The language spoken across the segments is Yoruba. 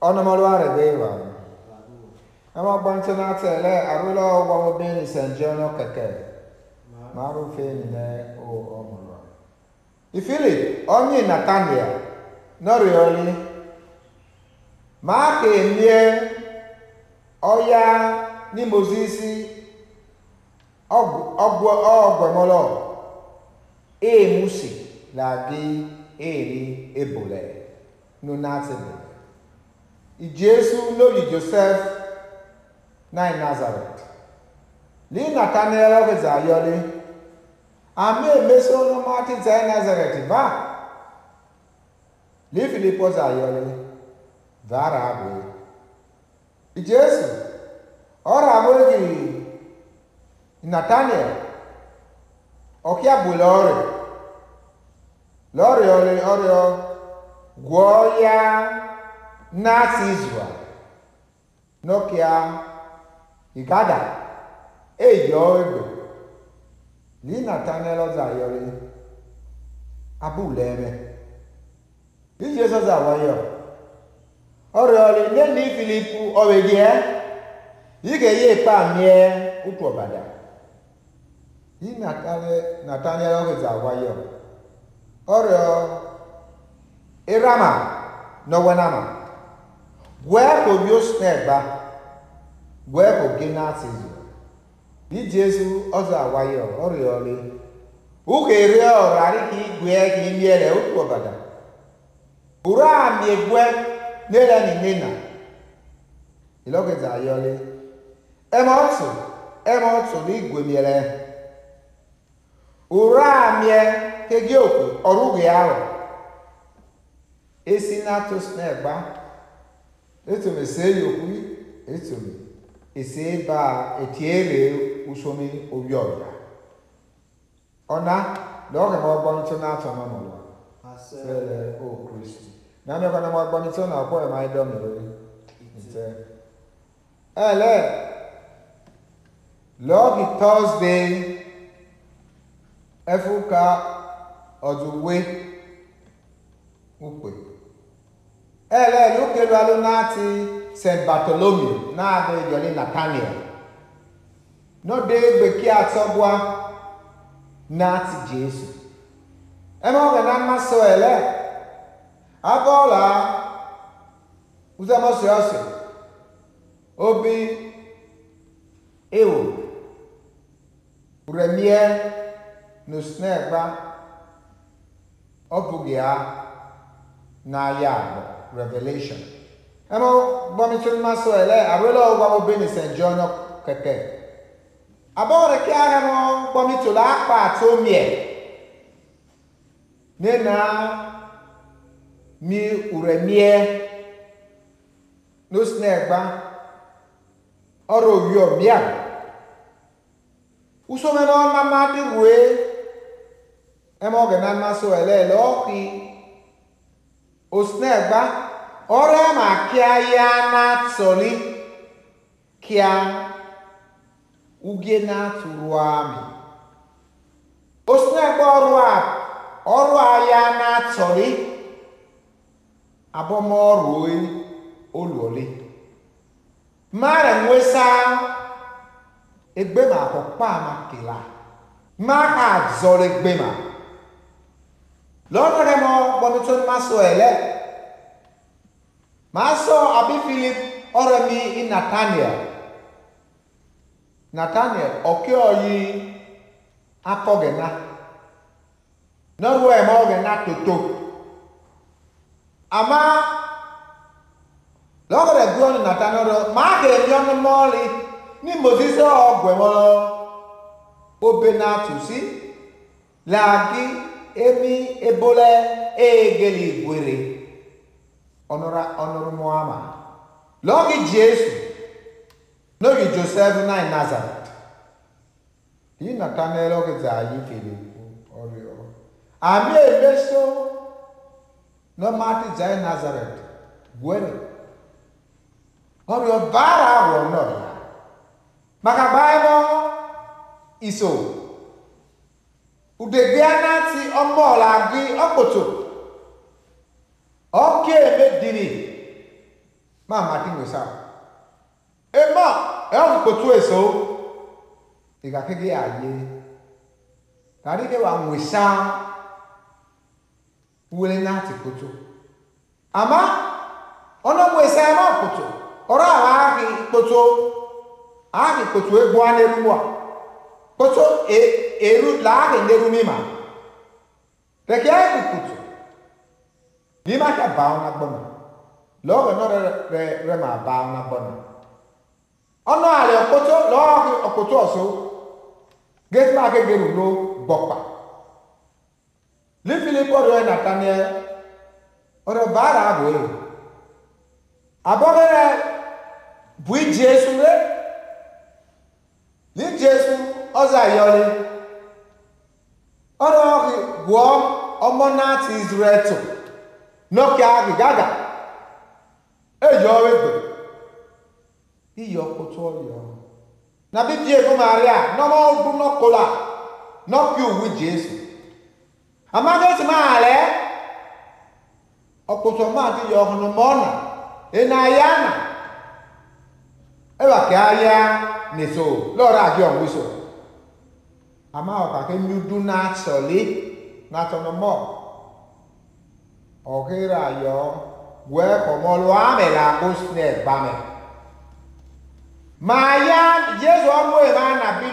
Onomoluare deva. Ama bantu na tele arula wa mo beni sanjono keke. Maru fe ni ne o omolwa. Ifili onye Nathaniel norioli. Ma ke mie oya ni Moses ọgwụ ọgwọmọlọ emusi lagi eri ebole e Jésù lórí Joseph náà Nazareth. Ní Nathanael ọ̀gbẹ̀zà ayọ́lé àmì èmẹ́sọ ọlọ́mọ akíntà Nazareth bá ní Filipos ayọ́lé bára àbò Jésù ọ̀rọ̀ àbóyè Nathanael ọ̀kí àbò lọ́rẹ̀ lọ́rẹ̀ gwọọ ya nasi israel nokia igada eyọ egbe ní nathaniel ọzọ ayọrị abúlẹ̀ẹ́mẹ́ iji sọzọ àwọyọ ọrịa ọrị nne filipu ọwẹdìẹ yìí ga-eyi ipa mìẹ ụtụ ọbada ọzọ àwọyọ ọrịa irama n'ọwẹnama wepụ gị osikpa wepụ gị n'atịzụ iji ezu ọzọ awayo ọrịọrị ụka eri ọra arịka igwe ka imiere ụkwụ ọbada ụrụ amị egwe nera ninena ilọgịta ayọlị eme ọtụ eme ọtụ na igwe miere ụrụ amịe kegi okwu ọrụ gị ahụ. Esi na atụ snegba ẹ̀gbá etomi ese yòókù etomi ese ba etiere usomi obi ọbịa ọna lọọkà ma ọgbọ ntụ n'atọ nọ n'ụwa sẹlẹ o kristi na mmekọ na ma ọgbọ ntụ na ọkwọ ẹ ma ẹdọ mmiri nte ẹlẹ lọọkì tọzdee ẹfu ka ọdụwe ukpe ele lukelu alu nati st bartholomew naade yọli nathaniel. N'ode gbeki atọgbua nati jesu. Ẹmọ ọgẹ na mmasị ele abọọla uzamọsị ọsị obi ewo uremie n'osinegba ọbụghị ha n'aya abụọ revelation. Ẹmọ gbọmítí ma sọ ẹ lẹ àwẹlẹ ọgbà mo bẹ ní st john kẹkẹ. Abọ́wọ́rẹ́ kí ara mọ gbọmítí la akpa àti omi ẹ. Nínà mi ùrẹ miẹ lọsùn ẹgbà ọrọ òwúyọ mìà usomẹ náà mama di rue ẹmọ ọgẹ náà ma sọ ẹ lẹ lọọkì osnegba ọrịa ma kịa ya na-atọli kịa uge na-atụrụ amị osnegba ọrụ a ọrụ a ya na-atọli abọmọrụ oluoli mara nwesa egbema akọkpa ma kela. Ma ka azọrọ egbema lọ́nà rẹ̀ mọ́ gbọ́mítọ́ ní máa sọ ẹ̀lẹ́ máa sọ àbí philip ọ̀rẹ́ mi ní nathaniel. Nathaniel ọ̀kẹ́ ọ̀yí akọ̀gẹ̀ná nọ́rọ̀ ẹ̀ mọ́ ọ̀gẹ̀ná tòtò. Àmá lọ́nà rẹ̀ gbé ọ̀nà nathaniel rẹ̀ máa kẹ̀ ẹ̀mí ọ̀nà mọ́ọ̀lì ní mòsíṣẹ́ ọ̀gbẹ̀mọ́ tù sí. Làákì emi ebole egeli gwere. Ọnụra ọnụrụ mụama lọgi jesu n'oge josef na nazaret yi nathaniel oge za yi fere ọrịa àmì èmeso n'ọmati za nazaret gwere. Ọrịa bara awọ nọ ya. Maka baịbụl iso udegbe anati ọmọọla gị ọkpọtọ. Ọkụ emediri máa máa dín wèsà ẹ mọ ẹ ń kòtò èso ìgbà kékeré àyè tàbí kí wàá wèsà wọlé náà ti kòtò àmọ́ ọ̀nà wèsà ẹ máa kòtò ọ̀rọ̀ àwọn àhì kòtò àhì kòtò egbò anẹ́rú wa kòtò èrú làáhì nẹ́rú mímà rẹ̀kẹ́ ẹ̀kú kòtò bí má kà bá wọn agbọ́nà lọ́ọ̀rọ̀ náà rẹ̀ rẹ̀ máa bá wọn agbọ́nà ọ̀nà àlẹ́ ọ̀kòtò lọ́ọ̀rọ̀ ọ̀kòtò ọ̀ṣọ́ gẹ́tí máa kéde rù ló gbọ̀pà lífìlì pọ̀rọ̀ ẹ̀ nàtàníẹ̀ ọ̀rọ̀ bàárà àbò ẹ̀ ọzọ ayọli ọrụ ọhị gwụọ ọmọ nati n'oke ahụ gaga. Eji ọrụ egbe. Iyi ọkpụtụ ọrịa ọhụ na biblia ego maria nọmọ ọgwụ nọkụla nọpị uwu Jesu. Amagasi maale ọkpụtụ ọmadị ya ọhụrụ ma ọ na ị na-aya na ewa na-eso. Lọrọ agị ọgwụ so àmà ọ̀kà kí nyúdú náà sọ̀lé náà tọ̀nà mọ́. Ọ̀kẹ́rẹ́ ayọ̀ wẹ́ẹ̀kọ̀ mọ́ lọ́wọ́ àmẹ́lá kó sinẹ̀ gbàmẹ́ maa ya jesu ọmọ ẹ máa nà bí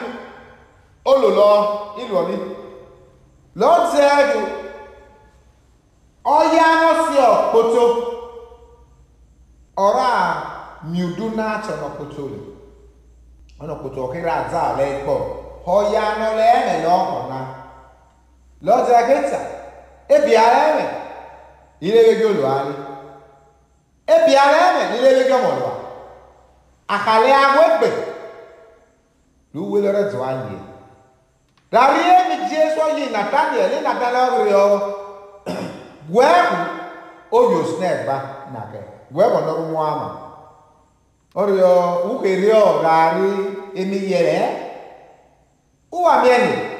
olùlọ ìlú ọní. Lọ́tẹ̀ẹ́dù ọya ńọ́sí ọ̀pọ̀tọ́ ọ̀rọ̀ à miudu náà tọ̀ n'ọ̀pọ̀tọ́ rẹ̀ ọ̀nọ̀pọ̀tọ́ ọ̀kẹ́rẹ́ àdá àlẹ́ pọ̀ ọya n'ọlẹ́ ẹ̀mẹ̀ lọ́ọ̀kọ̀ náà lọ́tẹ̀ẹ́ kẹta ebi ara ẹ̀mẹ̀ ilé wẹ́gẹ́ olùwárí ebi ara ẹ̀mẹ̀ ilé wẹ́gẹ́ ọmọlúwa àkàlẹ́ agbẹ́gbẹ́ ló wé lọ́rẹ́ tó wá yẹ dàrí èmi jésù yìí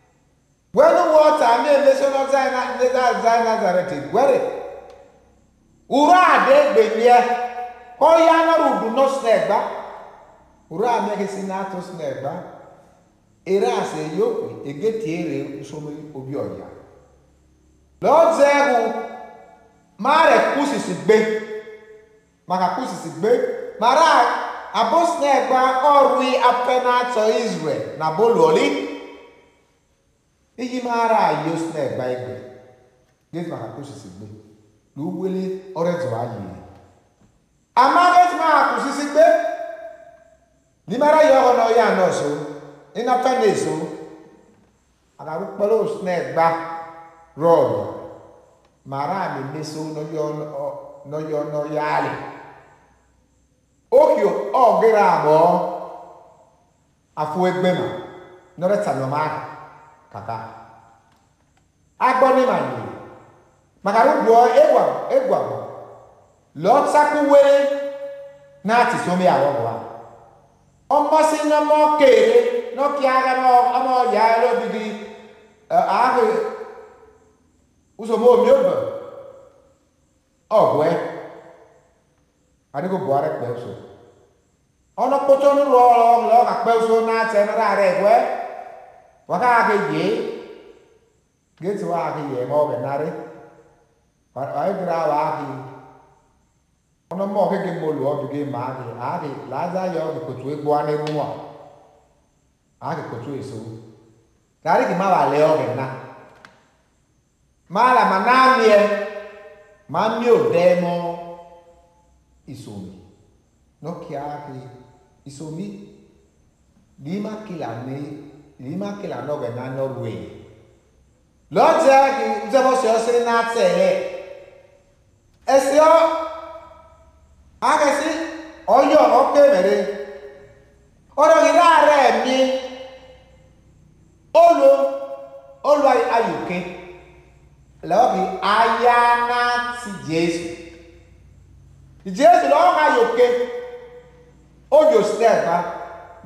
nathaniel ní nathaniel rẹ̀ ọ wẹ́ẹ̀kù oyò snake bá nàkẹ́ wẹ́ẹ̀kù ọ̀nọ́rọ̀ mú àmà ọ̀rẹ́ ọ wúkèrè ọ dàrí èmi yẹrẹ wúwà mẹ́ni wẹ́nu wọ́ọ̀tà mi èmẹ́sẹ̀ náà zayin nazareth wẹ́rẹ̀ wúrọ̀ àdé gbèmíẹ́ ọya nọrọ udu nọ sinẹgba uru amẹgẹ si n'atọ sinẹgba ere ase yokwe egeti ere nsomi obi ọya lọdze ẹhu mara kusisi gbe. Maka kusisi gbe. Mara abo sinẹgba ọrùi apẹ n'atọ israel na bolọli iyi mara ayo sinẹgba egbe. Geti maka kusisi gbe. Lùwẹlẹ ọrẹdọ ayé amagẹ́tì máa kù sí sí pé nímọ̀rá yọ ọ̀nà ọ̀yà náà so iná fẹ́lẹ̀ so àkàrú pẹ̀lú snake gba rọ́ọ̀lù màrá mi méso nọ́yọ̀ ọ̀nà yáàlì ókè ọ̀gẹ́rẹ́ àbọ̀ afọ ẹgbẹ́ mà nọ́rẹ́ tànàmá kàkà agbọ́ ní mànyì màkàrú gbọ́ ẹgbà ẹgbà bọ̀ lọ́tàkùwéré náà ti sómi àwọn wa ọmọ sí ọmọ kéèrè lọ́kì ara ọmọ ìyá ẹlọ́bìbí ààrẹ usòmò omi òbẹ̀ ọ̀gbẹ́ adigun buhari pẹ̀ so ọ̀nà kpọ́tọ́ ní rọ lọ́ọ̀kà pẹ̀ so náà tẹ̀ ní rárẹ̀ ẹ̀gbẹ́ wọ́n ká ake yé géètì wọ́n ake yé ẹ̀mọ́ ọ̀bẹ̀ náà rí wọ́n gbéra wọ́n ake yé ọ̀nà mọ̀ kéke mo làázá yọ ọ́dún kòtò egbò anẹ́rú wà àárí kòtò èso gàrí kì má wà lẹ́ ọ̀rẹ́ náà má là má náà miẹ má mi ìsòmì nọ́kì àárí ìsòmì lìímà kìlà ní lìímà kìlà nọ́ọ̀rẹ́ náà nọ́ọ̀rù èyí lọ́jọ́ kì í jẹ́bọ́sẹ̀ ọ́sẹ̀ náà tẹ̀lé. Ẹ̀sẹ̀ ọ́ agasi ọyọ ọkẹ mẹrẹ ọ̀rọ̀ ìlà rẹ mi olo olo ayòké lọ́ọ̀kì ayáná ti jésù. Jésù lọ́ọ̀kì ayòké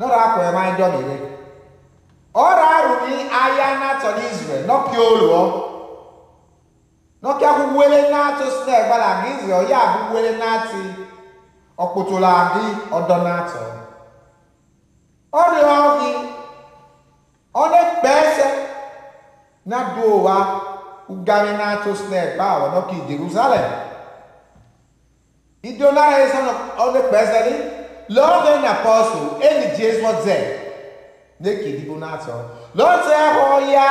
lọ́rọ̀ akọ̀ ẹ̀ máa ń jọ nìyẹn ọ̀rọ̀ àrùn ní ayáná tọ̀ ní israel. Nọ́ọ̀kì olùwọ́ nọ́ọ̀kì akwụkwọ náà tó stẹ̀fà là ní israel yà akwụkwọ náà ti. ọkpụtụla gị ọdọ na-atọ ọrịa gị ọ na-ekpe ese na du ụwa ugari na-atụ snake ba ọ nọkị Jerusalem. Idona ese ọ na-ekpe ese lọ́ọ̀dẹ na pọ́sù ẹni jésù ọ̀dẹ n'eke ìdìbò n'atọ lọ́ọ̀tẹ̀ ẹ̀họ́ ya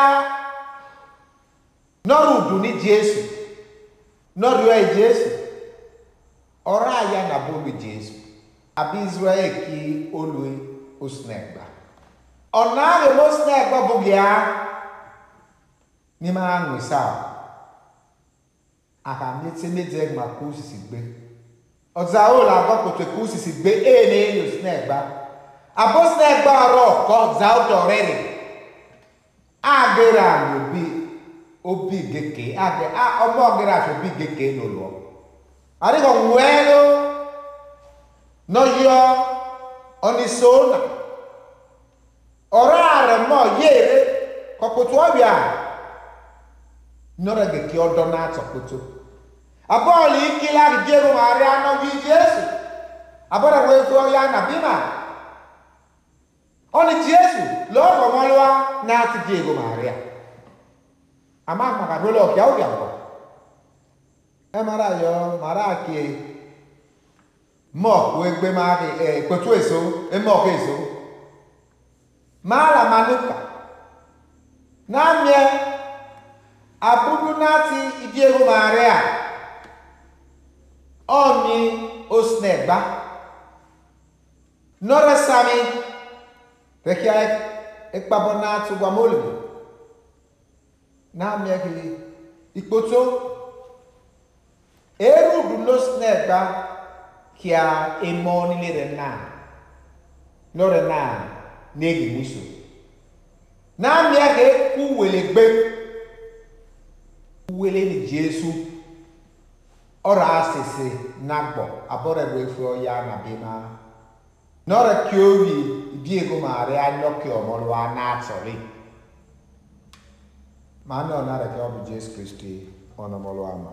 nọ́ọ̀rù dùn ní jésù nọ́ọ̀rù ẹ̀ jésù ọ̀rọ̀ àyà nà bọ́ọ̀lù jésù àbí israel kí olùwé osinẹ̀gbà ọ̀nà àrèmọ́ osinẹ̀gbà bùgìá ní máa ń wísà àhàmìtì méjì ẹgbàá kó sì gbé ọ̀dza wo le agbɔkpɔtɔ kò sisi gbe eye ne yio sinɛ gba abo sinɛ gba rɔ kɔ dza wo tɔ rɛ ni agere ami obi geke age a ɔmɔ obi geke lolo ari kɔ ŋuɛ lo nɔyɔ ɔnisona ɔrɔ arɛ mɔ ɔbia nyɔrɔ geke ɔdɔ n'atsɔkpoto abọ́ọ̀lù ìkílá ìjẹ́rù ààrẹ anáwí jésù. Abọ́dàwọ̀ efu ọya nàbímà ọ̀nì jésù lọ́ọ̀bọ̀ mọ́lúwá náà ti jẹ́rù ààrẹ. Àmà àmàkàdó lọ kíá òkè àpọ̀ ẹ mara yọ mara kí mọ́ọ̀kù ẹgbẹ́ máa kí ẹ pẹ̀tù èso ẹ mọ́ọ̀kù èso. Máa là máa nípa náà miẹ abudu náà ti ìjẹ́rù ààrẹ à ọmi osinẹgba nọrọ sami rekia ekpabọ n'atụ gwa molibo n'amịaghị ikpoto. Erudu n'osinẹgba kia emọ nílé rẹ náà lọrẹ náà n'egi niso n'amịaghị kú wele gbé wele ni Jésù ọrọ asese nagbọ abọrọ ẹgbẹ efu ọya nabima n'ọrọ kiowi ibi ego maare anyọkị ọmọlụwa n'atọrị ma nọ na rẹkẹ ọbụ Jesu Kristi ọnọmọlụwa ma.